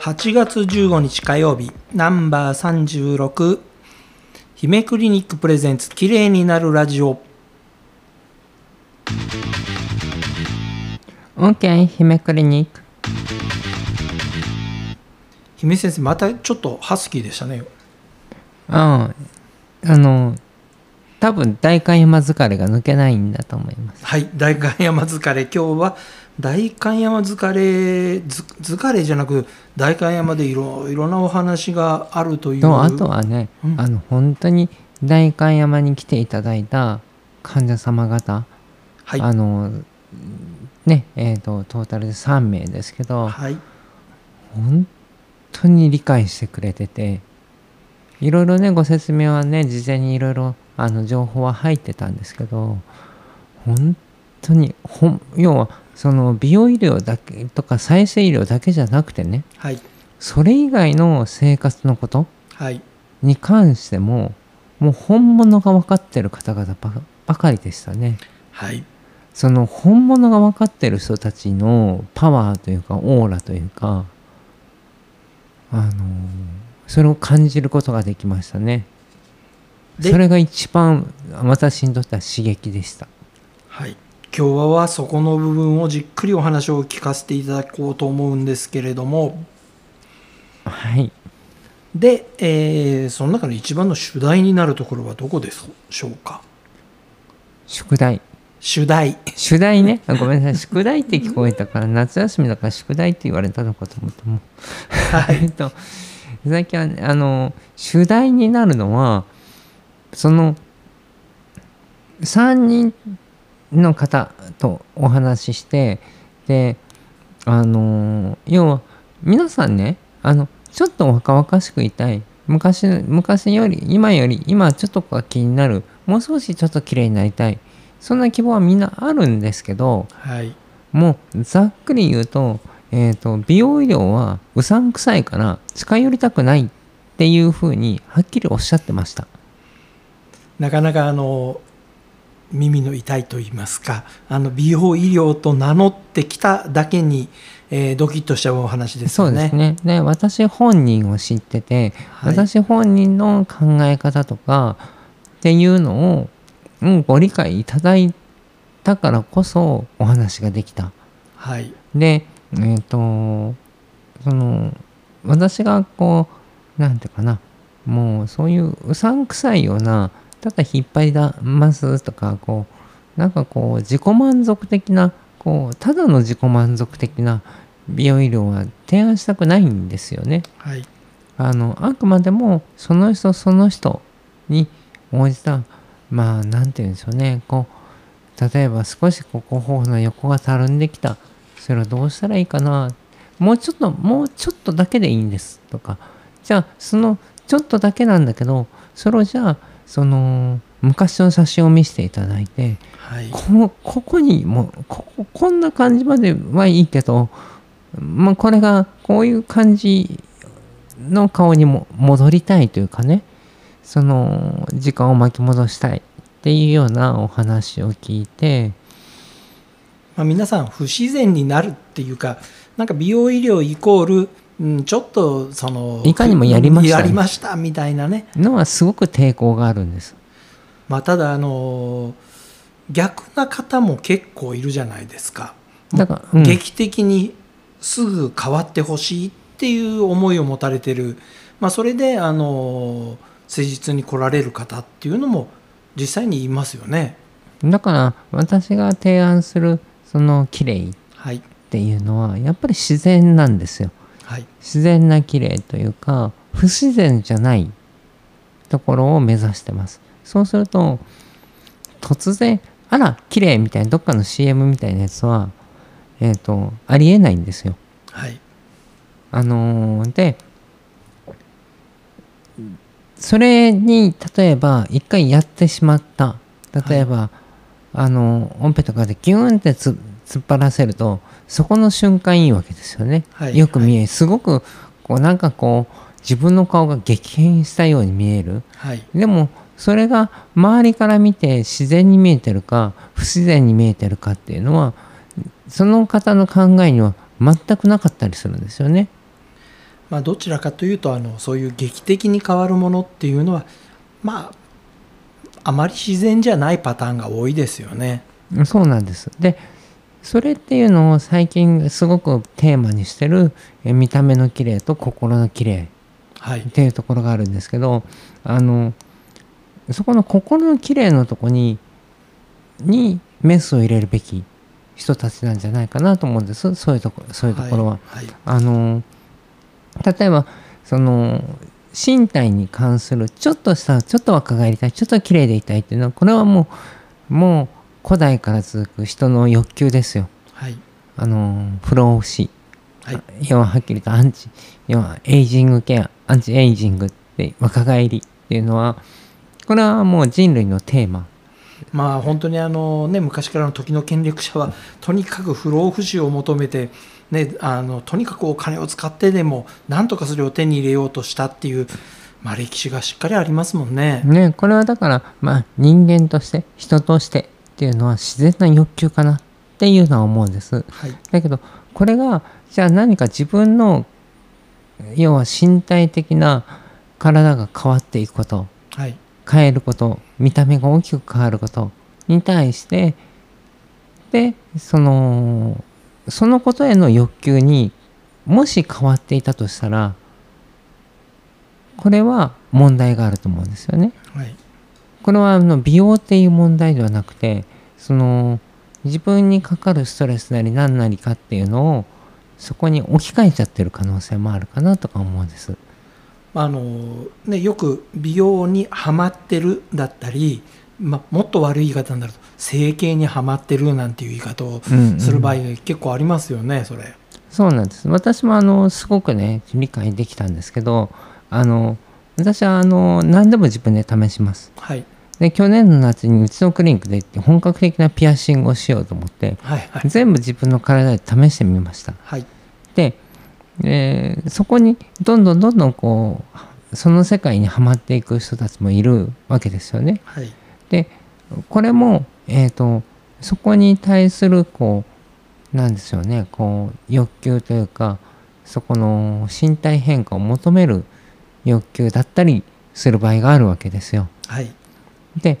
8月15日火曜日ナンバー36姫クリニックプレゼンツ綺麗になるラジオ。OK 姫クリニック。姫先生またちょっとハスキーでしたね。あああの多分代官山疲れが抜けないんだと思います。はい代官山疲れ。今日は代官山疲れず疲れじゃなく代官山でいろいろなお話があるという。とあとはね、うん。あの本当に代官山に来ていただいた患者様方、はい。あのねえー、とトータルで3名ですけどはい。本当に理解してくれてていろいろねご説明はね事前にいろいろあの情報は入ってたんですけど本当にほん要はその美容医療だけとか再生医療だけじゃなくてねはいそれ以外の生活のことはいに関してももう本物が分かってる方々ばばかりでしたね。はいその本物が分かってる人たちのパワーというかオーラというかあのそれを感じることができましたね。でそれが一番私にとっては刺激でした。はい今日はそこの部分をじっくりお話を聞かせていただこうと思うんですけれどもはい。で、えーその中の一番の主題になるところはどこでしょうか？宿題。主題宿題ね。あごめんなさい。宿題って聞こえたから、夏休みだから宿題って言われたのかと思ったもん。えっと、最近はね、あの、主題になるのは、その、3人の方とお話しして、で、あの、要は、皆さんね、あの、ちょっと若々しくいたい。昔、昔より、今より、今ちょっとが気になる。もう少しちょっと綺麗になりたい。そんな希望はみんなあるんですけど、はいもうざっくり言うと,、えー、と美容医療はうさんくさいから近寄りたくないっていうふうにはっきりおっしゃってましたなかなかあの耳の痛いと言いますかあの美容医療と名乗ってきただけに、えードキッとしたお話ですよね。そうですね。で私本人を知ってて、はい。私本人の考え方とかっていうのを、うん、ご理解いただいたからこそお話ができた。はい。でえっ、とその私がこうなんていうかなもうそういううさんくさいようなただ引っ張りだますとかこうなんかこう自己満足的なこうただの自己満足的な美容医療は提案したくないんですよね。はい。あのあくまでもその人その人に応じたまあなんて言うんでしょうね。こう例えば少しここ頬の横がたるんできた。それをどうしたらいいかな。もうちょっともうちょっとだけでいいんです。とか。じゃあそのちょっとだけなんだけどそれをじゃあその昔の写真を見せていただいてはい。こここにもこここんな感じまではいいけど、まあ、これがこういう感じの顔にも戻りたいというかねその時間を巻き戻したいっていうようなお話を聞いて。まあ、皆さん不自然になるっていうかなんか美容医療イコール、うん、ちょっとそのいかにもやりましたねやりましたみたいなねのはすごく抵抗があるんです。まあただあの逆な方も結構いるじゃないですか。だから、うん劇的にすぐ変わってほしいっていう思いを持たれてる、まあ、それであの施術に来られる方っていうのも実際にいますよね。だから私が提案するその綺麗っはい、ていうのはやっぱり自然なんですよ。はい、自然な綺麗というか不自然じゃないところを目指してます。そうすると突然あら綺麗みたいなどっかの CM みたいなやつはえっ、とありえないんですよ。はい、あのーでそれに例えば一回やってしまった。例えば、あのオンペとかでギューンってつ突っ張らせるとそこの瞬間いいわけですよね、はい。よく見えるすごくこうなんかこう自分の顔が激変したように見える。はい、でもそれが周りから見て自然に見えてるか不自然に見えてるかっていうのはその方の考えには全くなかったりするんですよね。まあ、どちらかというとあのそういう劇的に変わるものっていうのはまああまり自然じゃないパターンが多いですよね。そうなんです。でそれっていうのを最近すごくテーマにしてるえ見た目の綺麗と心の綺麗はい。っていうところがあるんですけどあのそこの心の綺麗のとこににメスを入れるべき人たちなんじゃないかなと思うんです。そういうところそういうところは。はい。あの例えばその身体に関するちょっとしたちょっと若返りたいちょっと綺麗でいたいっていうのはこれはもうもう古代から続く人の欲求ですよ。はい。あの不老不死。はい。要ははっきりとアンチ。要はエイジングケア。アンチエイジングって若返りっていうのはこれはもう人類のテーマ。まあ本当にあのね昔からの時の権力者はとにかく不老不死を求めてねあのとにかくお金を使ってでも何とかそれを手に入れようとしたっていうまあ歴史がしっかりありますもんね。ねこれはだからまあ人間として人としてっていうのは自然な欲求かなっていうのは思うんです。はい。だけどこれがじゃあ何か自分の要は身体的な体が変わっていくことはい。変えること見た目が大きく変わることに対してでそのそのことへの欲求にもし変わっていたとしたらこれは問題があると思うんですよね。はいこれはあの美容っていう問題ではなくてその自分にかかるストレスなり何なりかっていうのをそこに置き換えちゃってる可能性もあるかなとか思うんです。あのね、よく美容にはまってるだったり、まあ、もっと悪い言い方になると整形にはまってるなんていう言い方をうんうんする場合が結構ありますよねそれ。そうなんです。私もあのすごくね理解できたんですけどあの私はあの何でも自分で試します。はいで去年の夏にうちのクリニックで行って本格的なピアシングをしようと思ってはいはい全部自分の体で試してみました。はいで、えーそこにどんどんどんどんこうその世界にはまっていく人たちもいるわけですよね。はいでこれも、えー、とそこに対するこうなんですよねこう欲求というかそこの身体変化を求める欲求だったりする場合があるわけですよ。はいで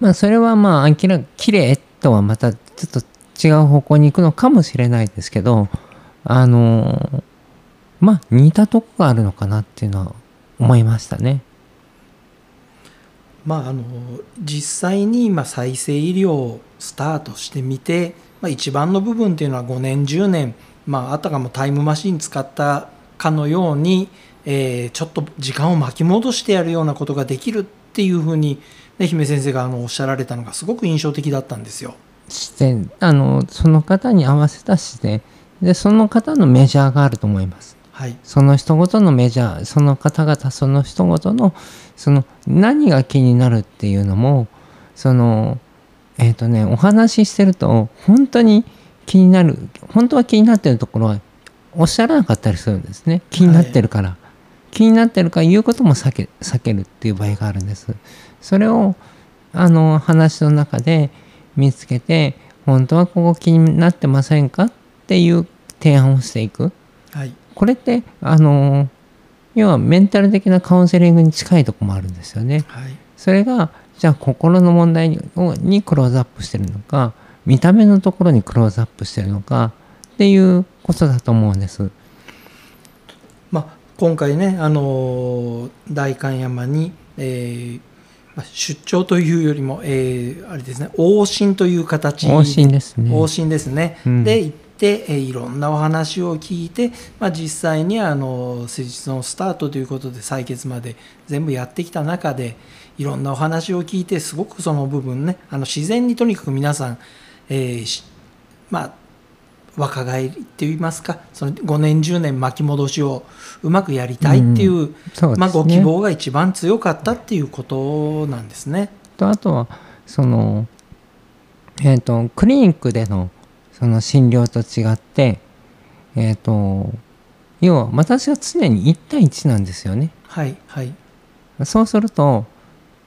まあそれはまあ明らか綺麗とはまたちょっと違う方向に行くのかもしれないですけどあのまあ似たとこがあるのかなっていうのは思いましたね。まああの実際に今再生医療をスタートしてみて、まあ、一番の部分っていうのは5年10年、まあ、あたかもタイムマシン使ったかのように、えーちょっと時間を巻き戻してやるようなことができるっていうふうに、ね、姫先生があのおっしゃられたのがすごく印象的だったんですよ。視点あのその方に合わせた視点でその方のメジャーがあると思います。はいその人ごとのメジャーその方々その人ごとのその何が気になるっていうのもそのえっ、とねお話ししてると本当に気になる本当は気になってるところはおっしゃらなかったりするんですね気になってるから、気になってるから言うことも避け避けるっていう場合があるんですそれをあの話の中で見つけて本当はここ気になってませんかっていう提案をしていくはいこれってあの要はメンタル的なカウンセリングに近いとこもあるんですよね。はいそれがじゃあ心の問題にクローズアップしてるのか見た目のところにクローズアップしてるのかっていうことだと思うんです。まあ、今回ね、あの代官山に、えーまあ、出張というよりも、えーあれですね往診という形。往診ですね。往診ですね、うん。で行って、えーいろんなお話を聞いて、まあ、実際にあの施術のスタートということで採血まで全部やってきた中でいろんなお話を聞いてすごくその部分ねあの自然にとにかく皆さん、えーしまあ若返りって言いますかその5年10年巻き戻しをうまくやりたいっていう,、そうですねまあ、ご希望が一番強かったっていうことなんですね。とあとはそのえっ、とクリニックでのその診療と違ってえっ、と要は私は常に1対1なんですよね。はいはいそうすると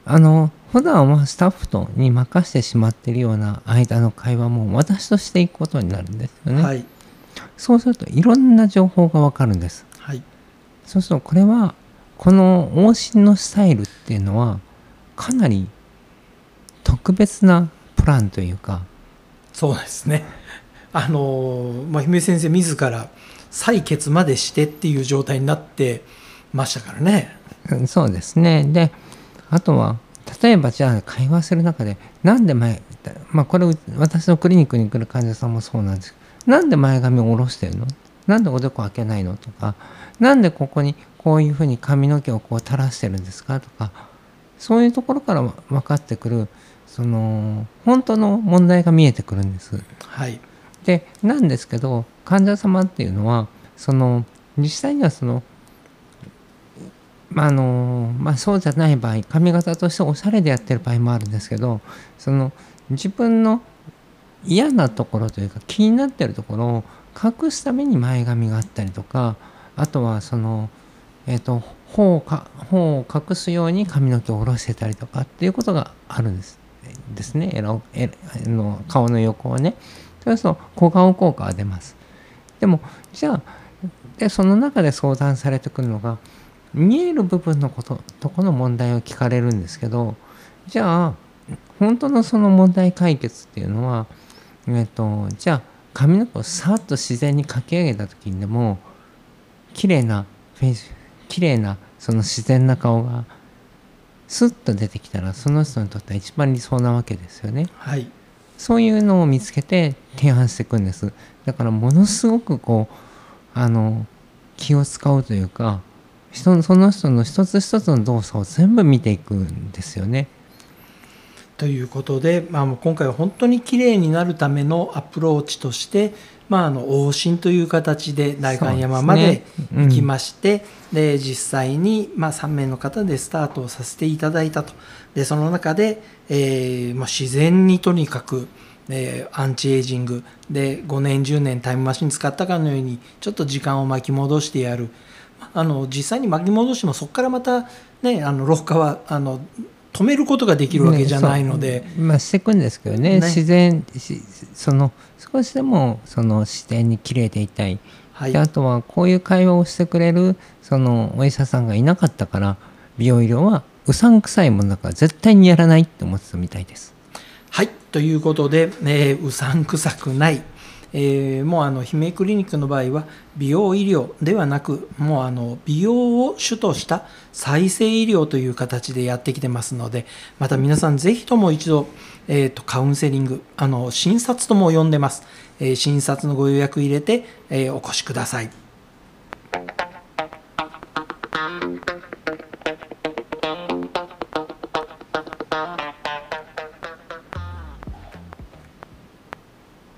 あの普段はスタッフとに任せてしまっているような間の会話も私としていくことになるんですよね。はい。そうするといろんな情報がわかるんです。はい。そうするとこれはこの往診のスタイルっていうのはかなり特別なプランというか。そうですね。あのまあ姫先生自ら採血までしてっていう状態になってましたからね。うんそうですね。であとは例えばじゃあ会話する中でなんで前まあこれ私のクリニックに来る患者さんもそうなんです。けどなんで前髪を下ろしてるの？なんでおでこ開けないの？とかなんでここにこういうふうに髪の毛をこう垂らしてるんですか？とかそういうところから分かってくるその本当の問題が見えてくるんです。はい。でなんですけど患者様っていうのはその実際にはそのまあのまあ、そうじゃない場合髪型としておしゃれでやってる場合もあるんですけどその自分の嫌なところというか気になってるところを隠すために前髪があったりとかあとはその、えー、と頬をか頬を隠すように髪の毛を下ろしてたりとかっていうことがあるんですですねエラエラの顔の横をね。そうすると小顔効果が出ます。でもじゃあでその中で相談されてくるのが見える部分のこととこの問題を聞かれるんですけどじゃあ本当のその問題解決っていうのは、えっと、じゃあ髪の毛をさっと自然にかき上げた時にでも綺麗なフェイス綺麗なその自然な顔がスッと出てきたらその人にとっては一番理想なわけですよね。はいそういうのを見つけて提案していくんです。だからものすごくこうあの気を使うというか人のその人の一つ一つの動作を全部見ていくんですよね。ということで、まあ、もう今回は本当にきれいになるためのアプローチとして、まあ、あの往診という形で代官山まで行きましてで、実際に、まあ、3名の方でスタートをさせていただいたと。でその中で、えーまあ、自然にとにかく、えーアンチエイジング。で5年10年タイムマシン使ったかのようにちょっと時間を巻き戻してやるあの実際に巻き戻してもそこからまた、ね、あの老化はあの止めることができるわけじゃないので、ねまあ、していくんですけどねね。自然しその少しでもその自然に綺麗でいたい、はい。であとはこういう会話をしてくれるそのお医者さんがいなかったから美容医療はうさんくさいものだから絶対にやらないって思ってたみたいです。はい。ということで、えーうさんくさくない、えーもうあの姫クリニックの場合は美容医療ではなくもうあの美容を主とした再生医療という形でやってきてますのでまた皆さんぜひとも一度、えーとカウンセリングあの診察とも呼んでます、えー診察のご予約入れて、えーお越しください。